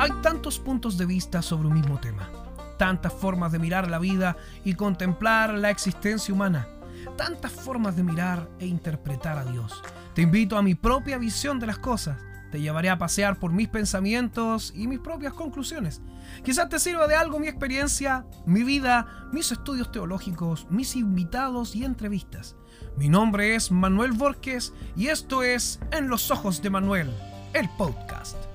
Hay tantos puntos de vista sobre un mismo tema, tantas formas de mirar la vida y contemplar la existencia humana, tantas formas de mirar e interpretar a Dios. Te invito a mi propia visión de las cosas. Te llevaré a pasear por mis pensamientos y mis propias conclusiones. Quizás te sirva de algo mi experiencia, mi vida, mis estudios teológicos, mis invitados y entrevistas. Mi nombre es Manuel Borges y esto es En los Ojos de Manuel, el podcast.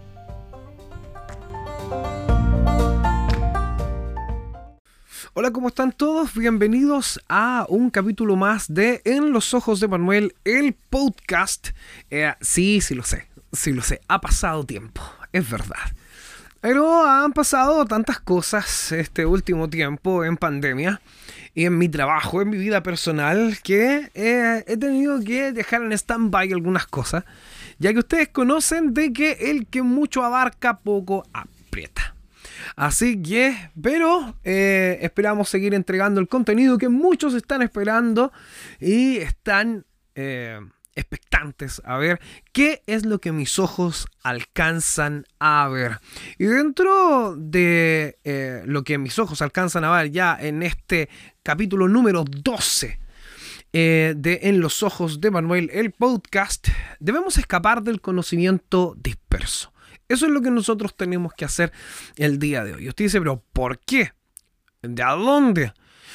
Hola, ¿cómo están todos? Bienvenidos a un capítulo más de En los Ojos de Manuel, el podcast. Eh, sí, sí lo sé, sí lo sé, ha pasado tiempo, es verdad. Pero han pasado tantas cosas este último tiempo en pandemia y en mi trabajo, en mi vida personal, que eh, he tenido que dejar en stand-by algunas cosas, ya que ustedes conocen de que el que mucho abarca poco aprieta. Así que, pero eh, esperamos seguir entregando el contenido que muchos están esperando y están eh, expectantes a ver qué es lo que mis ojos alcanzan a ver. Y dentro de eh, lo que mis ojos alcanzan a ver ya en este capítulo número 12 de En los ojos de Manuel, el podcast, debemos escapar del conocimiento disperso. Eso es lo que nosotros tenemos que hacer el día de hoy. Usted dice, pero ¿por qué? ¿De dónde?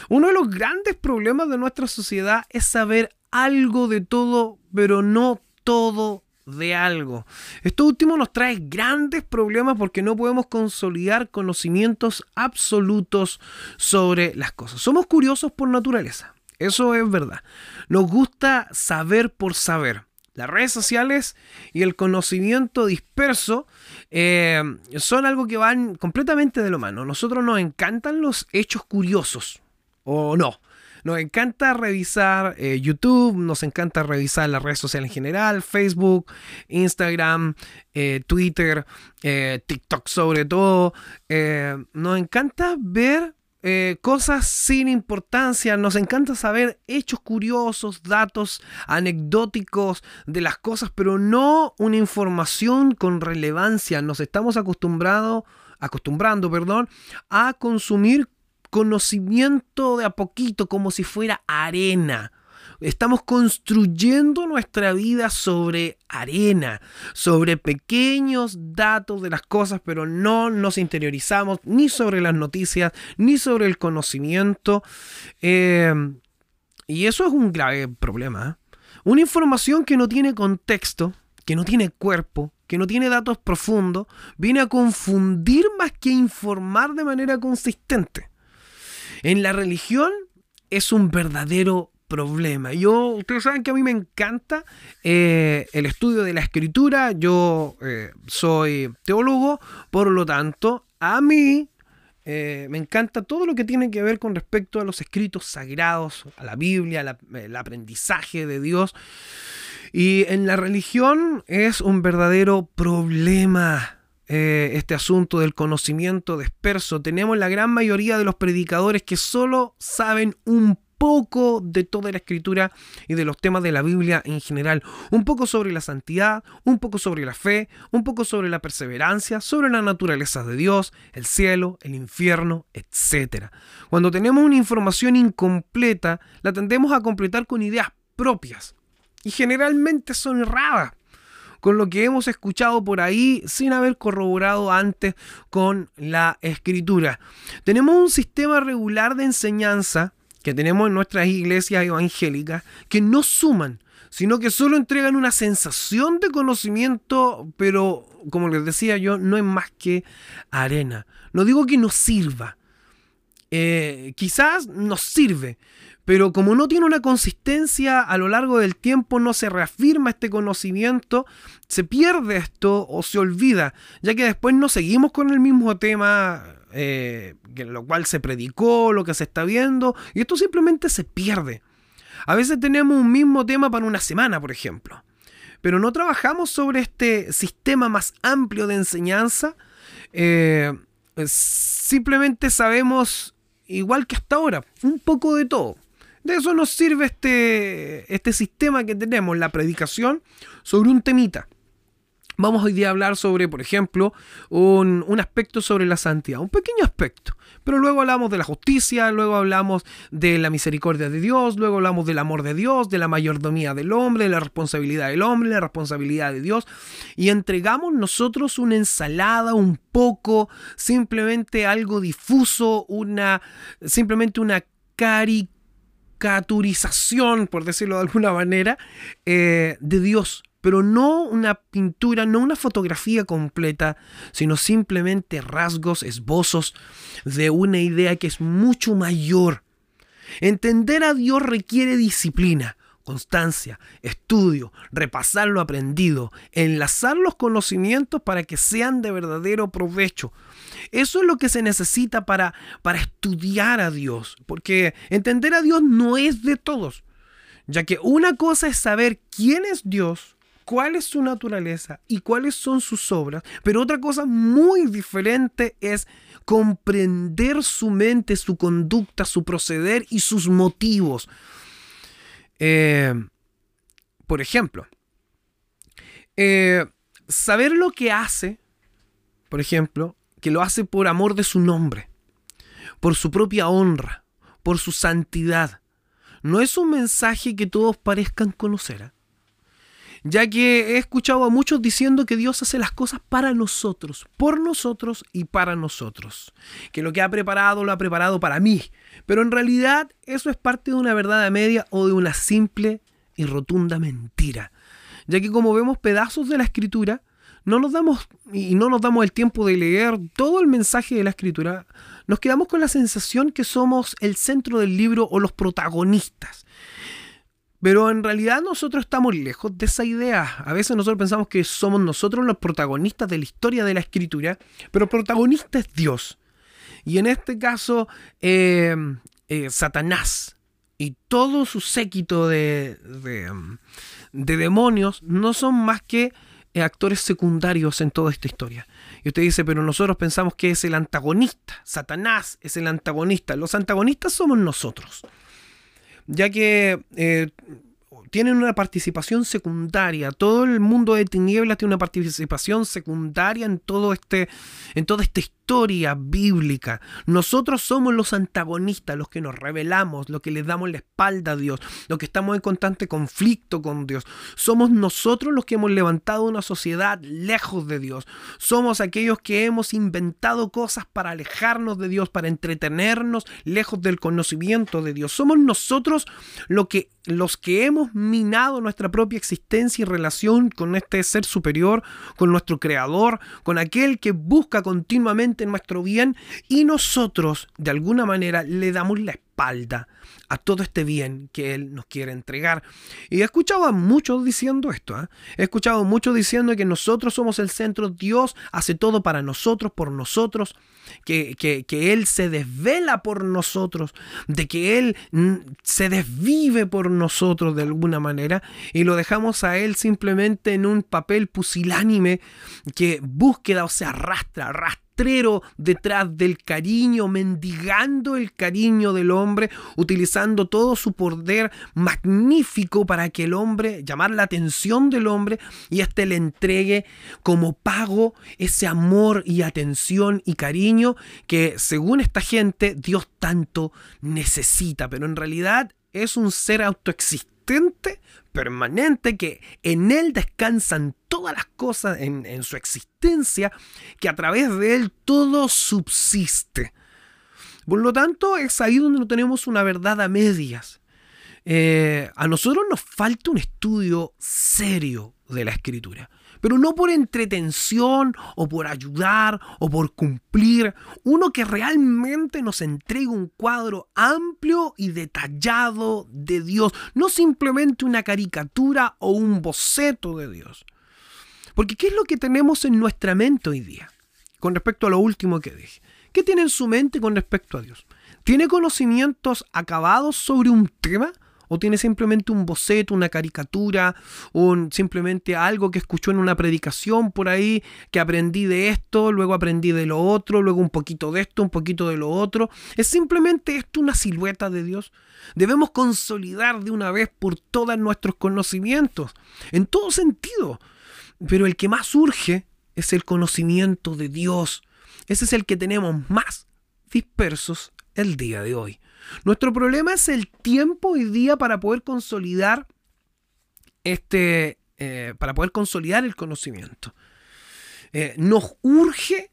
Uno de los grandes problemas de nuestra sociedad es saber algo de todo, pero no todo de algo. Esto último nos trae grandes problemas porque no podemos consolidar conocimientos absolutos sobre las cosas. Somos curiosos por naturaleza. Eso es verdad. Nos gusta saber por saber. Las redes sociales y el conocimiento disperso eh, son algo que van completamente de lo mano. Nosotros nos encantan los hechos curiosos, o no. Nos encanta revisar eh, YouTube, nos encanta revisar las redes sociales en general, Facebook, Instagram, eh, Twitter, TikTok sobre todo. nos encanta ver eh, cosas sin importancia, nos encanta saber hechos curiosos, datos anecdóticos de las cosas, pero no una información con relevancia. Nos estamos acostumbrado, acostumbrando perdón, a consumir conocimiento de a poquito, como si fuera arena. Estamos construyendo nuestra vida sobre arena, sobre pequeños datos de las cosas, pero no nos interiorizamos ni sobre las noticias, ni sobre el conocimiento. Eh, y eso es un grave problema. ¿eh? Una información que no tiene contexto, que no tiene cuerpo, que no tiene datos profundos, viene a confundir más que informar de manera consistente. En la religión es un verdadero problema. Yo, ustedes saben que a mí me encanta eh, el estudio de la escritura. Yo eh, soy teólogo, por lo tanto, a mí eh, me encanta todo lo que tiene que ver con respecto a los escritos sagrados, a la Biblia, el aprendizaje de Dios. Y en la religión es un verdadero problema este asunto del conocimiento disperso. Tenemos la gran mayoría de los predicadores que solo saben un poco de toda la escritura y de los temas de la Biblia en general. Un poco sobre la santidad, un poco sobre la fe, un poco sobre la perseverancia, sobre la naturaleza de Dios, el cielo, el infierno, etc. Cuando tenemos una información incompleta, la tendemos a completar con ideas propias. Y generalmente son erradas con lo que hemos escuchado por ahí sin haber corroborado antes con la escritura. Tenemos un sistema regular de enseñanza que tenemos en nuestras iglesias evangélicas que no suman, sino que solo entregan una sensación de conocimiento, pero como les decía yo, no es más que arena. No digo que nos sirva, eh, quizás nos sirve, pero como no tiene una consistencia a lo largo del tiempo, no se reafirma este conocimiento, se pierde esto o se olvida, ya que después no seguimos con el mismo tema eh, lo cual se predicó, lo que se está viendo, y esto simplemente se pierde. A veces tenemos un mismo tema para una semana, por ejemplo, pero no trabajamos sobre este sistema más amplio de enseñanza. Eh, simplemente sabemos, igual que hasta ahora, un poco de todo. De eso nos sirve este, este sistema que tenemos, la predicación sobre un temita. Vamos hoy día a hablar sobre, por ejemplo, un, aspecto sobre la santidad, un pequeño aspecto. Pero luego hablamos de la justicia, luego hablamos de la misericordia de Dios, luego hablamos del amor de Dios, de la mayordomía del hombre, de la responsabilidad del hombre, la responsabilidad de Dios. Y entregamos nosotros una ensalada, un poco, simplemente algo difuso, una, simplemente una caricaturización, por decirlo de alguna manera, eh, de Dios pero no una pintura, no una fotografía completa, sino simplemente rasgos, esbozos de una idea que es mucho mayor. Entender a Dios requiere disciplina, constancia, estudio, repasar lo aprendido, enlazar los conocimientos para que sean de verdadero provecho. Eso es lo que se necesita para, para estudiar a Dios, porque entender a Dios no es de todos, ya que una cosa es saber quién es Dios, cuál es su naturaleza y cuáles son sus obras, pero otra cosa muy diferente es comprender su mente, su conducta, su proceder y sus motivos. Eh, por ejemplo, eh, saber lo que hace, por ejemplo, que lo hace por amor de su nombre, por su propia honra, por su santidad, no es un mensaje que todos parezcan conocer. ¿eh? Ya que he escuchado a muchos diciendo que Dios hace las cosas para nosotros, por nosotros y para nosotros, que lo que ha preparado lo ha preparado para mí, pero en realidad eso es parte de una verdad a media o de una simple y rotunda mentira, ya que como vemos pedazos de la escritura, no nos damos y no nos damos el tiempo de leer todo el mensaje de la escritura, nos quedamos con la sensación que somos el centro del libro o los protagonistas. Pero en realidad nosotros estamos lejos de esa idea. A veces nosotros pensamos que somos nosotros los protagonistas de la historia de la escritura, pero el protagonista es Dios. Y en este caso, eh, eh, Satanás y todo su séquito de, de, demonios no son más que eh, actores secundarios en toda esta historia. Y usted dice, pero nosotros pensamos que es el antagonista. Satanás es el antagonista. Los antagonistas somos nosotros ya que eh, tienen una participación secundaria. Todo el mundo de tinieblas tiene una participación secundaria en todo este, en toda esta historia bíblica. Nosotros somos los antagonistas, los que nos rebelamos, los que les damos la espalda a Dios, los que estamos en constante conflicto con Dios. Somos nosotros los que hemos levantado una sociedad lejos de Dios. Somos aquellos que hemos inventado cosas para alejarnos de Dios, para entretenernos lejos del conocimiento de Dios. Somos nosotros lo que, los que hemos minado nuestra propia existencia y relación con este ser superior, con nuestro creador, con aquel que busca continuamente en nuestro bien y nosotros de alguna manera le damos la a todo este bien que Él nos quiere entregar. Y he escuchado a muchos diciendo esto. ¿eh? He escuchado a muchos diciendo que nosotros somos el centro, Dios hace todo para nosotros, por nosotros, que, que, Él se desvela por nosotros, de que Él mm, se desvive por nosotros de alguna manera y lo dejamos a Él simplemente en un papel pusilánime que búsqueda o se arrastra, arrastra detrás del cariño, mendigando el cariño del hombre, utilizando todo su poder magnífico para que el hombre, llamar la atención del hombre y éste le entregue como pago ese amor y atención y cariño que según esta gente Dios tanto necesita, pero en realidad es un ser autoexistente permanente, que en Él descansan todas las cosas en, su existencia, que a través de Él todo subsiste. Por lo tanto, es ahí donde no tenemos una verdad a medias. Eh, a nosotros nos falta un estudio serio de la escritura pero no por entretención o por ayudar o por cumplir, uno que realmente nos entregue un cuadro amplio y detallado de Dios, no simplemente una caricatura o un boceto de Dios. Porque ¿qué es lo que tenemos en nuestra mente hoy día? Con respecto a lo último que dije. ¿Qué tiene en su mente con respecto a Dios? ¿Tiene conocimientos acabados sobre un tema? O tiene simplemente un boceto, una caricatura, o simplemente algo que escuchó en una predicación por ahí, que aprendí de esto, luego aprendí de lo otro, luego un poquito de esto, un poquito de lo otro. Es simplemente esto una silueta de Dios. Debemos consolidar de una vez por todas nuestros conocimientos, en todo sentido. pero el que más urge es el conocimiento de Dios. Ese es el que tenemos más dispersos el día de hoy. Nuestro problema es el tiempo hoy día para poder consolidar este, eh, para poder consolidar el conocimiento. Eh, nos urge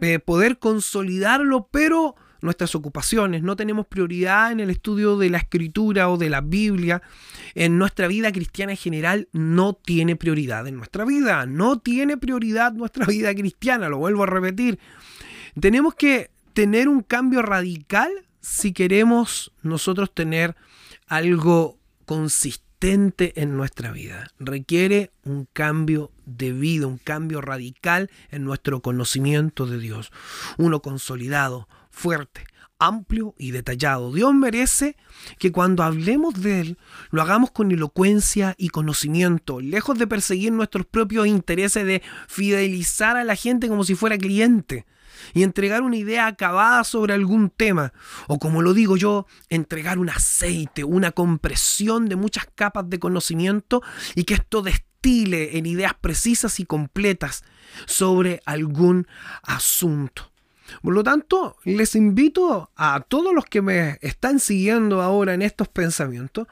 eh, poder consolidarlo, pero nuestras ocupaciones, no tenemos prioridad en el estudio de la escritura o de la Biblia, en nuestra vida cristiana en general no tiene prioridad en nuestra vida, no tiene prioridad nuestra vida cristiana, lo vuelvo a repetir. Tenemos que tener un cambio radical si queremos nosotros tener algo consistente en nuestra vida. Requiere un cambio de vida, un cambio radical en nuestro conocimiento de Dios. Uno consolidado, fuerte, amplio y detallado. Dios merece que cuando hablemos de Él lo hagamos con elocuencia y conocimiento, lejos de perseguir nuestros propios intereses de fidelizar a la gente como si fuera cliente y entregar una idea acabada sobre algún tema, o como lo digo yo, entregar un aceite, una compresión de muchas capas de conocimiento y que esto destile en ideas precisas y completas sobre algún asunto. Por lo tanto, les invito a todos los que me están siguiendo ahora en estos pensamientos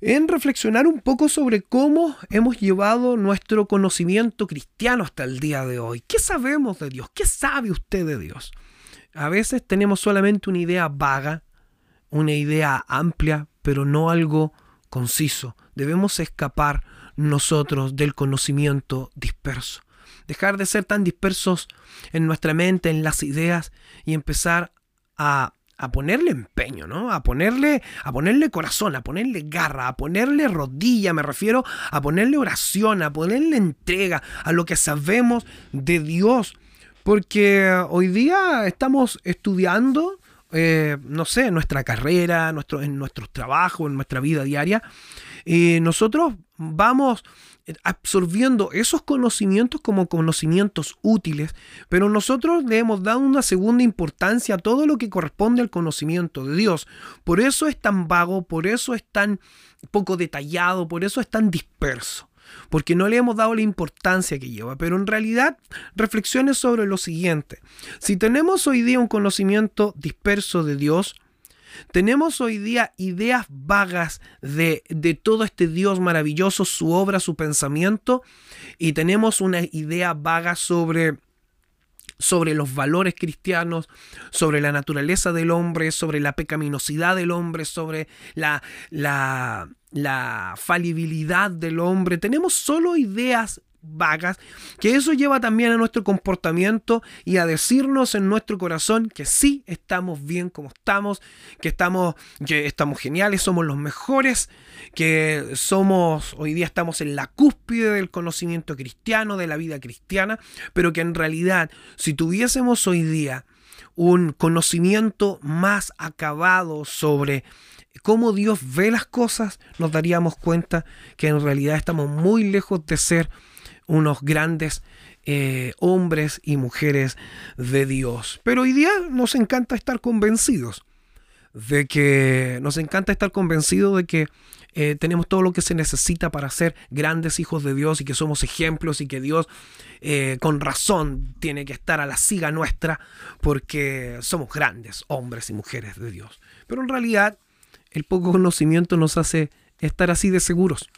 en reflexionar un poco sobre cómo hemos llevado nuestro conocimiento cristiano hasta el día de hoy. ¿Qué sabemos de Dios? ¿Qué sabe usted de Dios? A veces tenemos solamente una idea vaga, una idea amplia, pero no algo conciso. Debemos escapar nosotros del conocimiento disperso. Dejar de ser tan dispersos en nuestra mente, en las ideas y empezar a a ponerle empeño, ¿no? A ponerle, a ponerle corazón, a ponerle garra, a ponerle rodilla, me refiero a ponerle oración, a ponerle entrega a lo que sabemos de Dios. Porque hoy día estamos estudiando, eh, no sé, nuestra carrera, nuestro, en nuestros trabajos, en nuestra vida diaria. Y nosotros vamos absorbiendo esos conocimientos como conocimientos útiles, pero nosotros le hemos dado una segunda importancia a todo lo que corresponde al conocimiento de Dios. Por eso es tan vago, por eso es tan poco detallado, por eso es tan disperso porque no le hemos dado la importancia que lleva. Pero en realidad, reflexiones sobre lo siguiente. Si tenemos hoy día un conocimiento disperso de Dios, tenemos hoy día ideas vagas de, todo este Dios maravilloso, su obra, su pensamiento, y tenemos una idea vaga sobre sobre los valores cristianos, sobre la naturaleza del hombre, sobre la pecaminosidad del hombre, sobre la, la, la falibilidad del hombre. Tenemos solo ideas vagas, que eso lleva también a nuestro comportamiento y a decirnos en nuestro corazón que sí estamos bien como estamos, que estamos, que estamos geniales, somos los mejores, que somos, hoy día estamos en la cúspide del conocimiento cristiano, de la vida cristiana, pero que en realidad si tuviésemos hoy día un conocimiento más acabado sobre cómo Dios ve las cosas, nos daríamos cuenta que en realidad estamos muy lejos de ser unos grandes eh, hombres y mujeres de Dios. Pero hoy día nos encanta estar convencidos de que nos encanta estar convencidos de que eh, tenemos todo lo que se necesita para ser grandes hijos de Dios y que somos ejemplos y que Dios eh, con razón tiene que estar a la siga nuestra porque somos grandes hombres y mujeres de Dios. Pero en realidad el poco conocimiento nos hace estar así de seguros.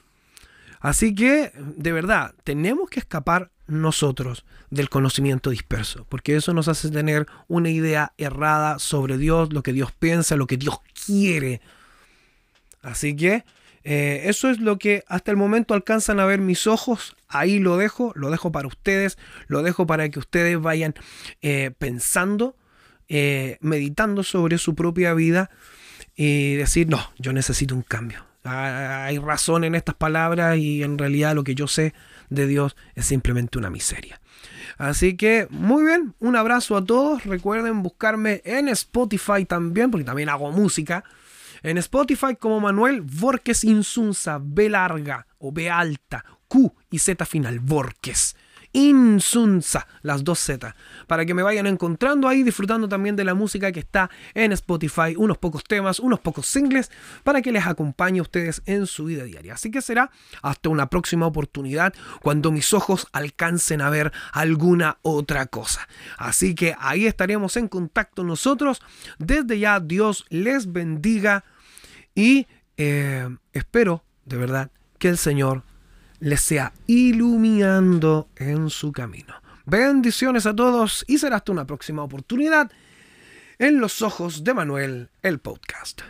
Así que, de verdad, tenemos que escapar nosotros del conocimiento disperso, porque eso nos hace tener una idea errada sobre Dios, lo que Dios piensa, lo que Dios quiere. Así que eh, eso es lo que hasta el momento alcanzan a ver mis ojos. Ahí lo dejo, lo dejo para ustedes, lo dejo para que ustedes vayan eh, pensando, eh, meditando sobre su propia vida y decir, no, yo necesito un cambio hay razón en estas palabras y en realidad lo que yo sé de Dios es simplemente una miseria. Así que muy bien, un abrazo a todos. Recuerden buscarme en Spotify también, porque también hago música. En Spotify como Manuel Borges Insunza, B larga o B alta, Q y Z final, Borges Insunza, las dos Z, para que me vayan encontrando ahí, disfrutando también de la música que está en Spotify, unos pocos temas, unos pocos singles, para que les acompañe a ustedes en su vida diaria. Así que será hasta una próxima oportunidad cuando mis ojos alcancen a ver alguna otra cosa. Así que ahí estaremos en contacto nosotros. Desde ya, Dios les bendiga y eh, espero de verdad que el Señor les sea iluminando en su camino. Bendiciones a todos y será hasta una próxima oportunidad en los ojos de Manuel, el podcast.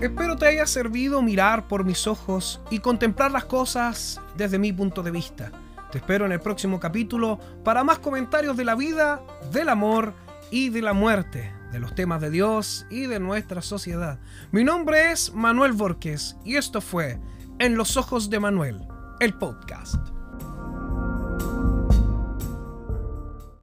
Espero te haya servido mirar por mis ojos y contemplar las cosas desde mi punto de vista. Te espero en el próximo capítulo para más comentarios de la vida, del amor y de la muerte de los temas de Dios y de nuestra sociedad. Mi nombre es Manuel Borges y esto fue En los ojos de Manuel, el podcast.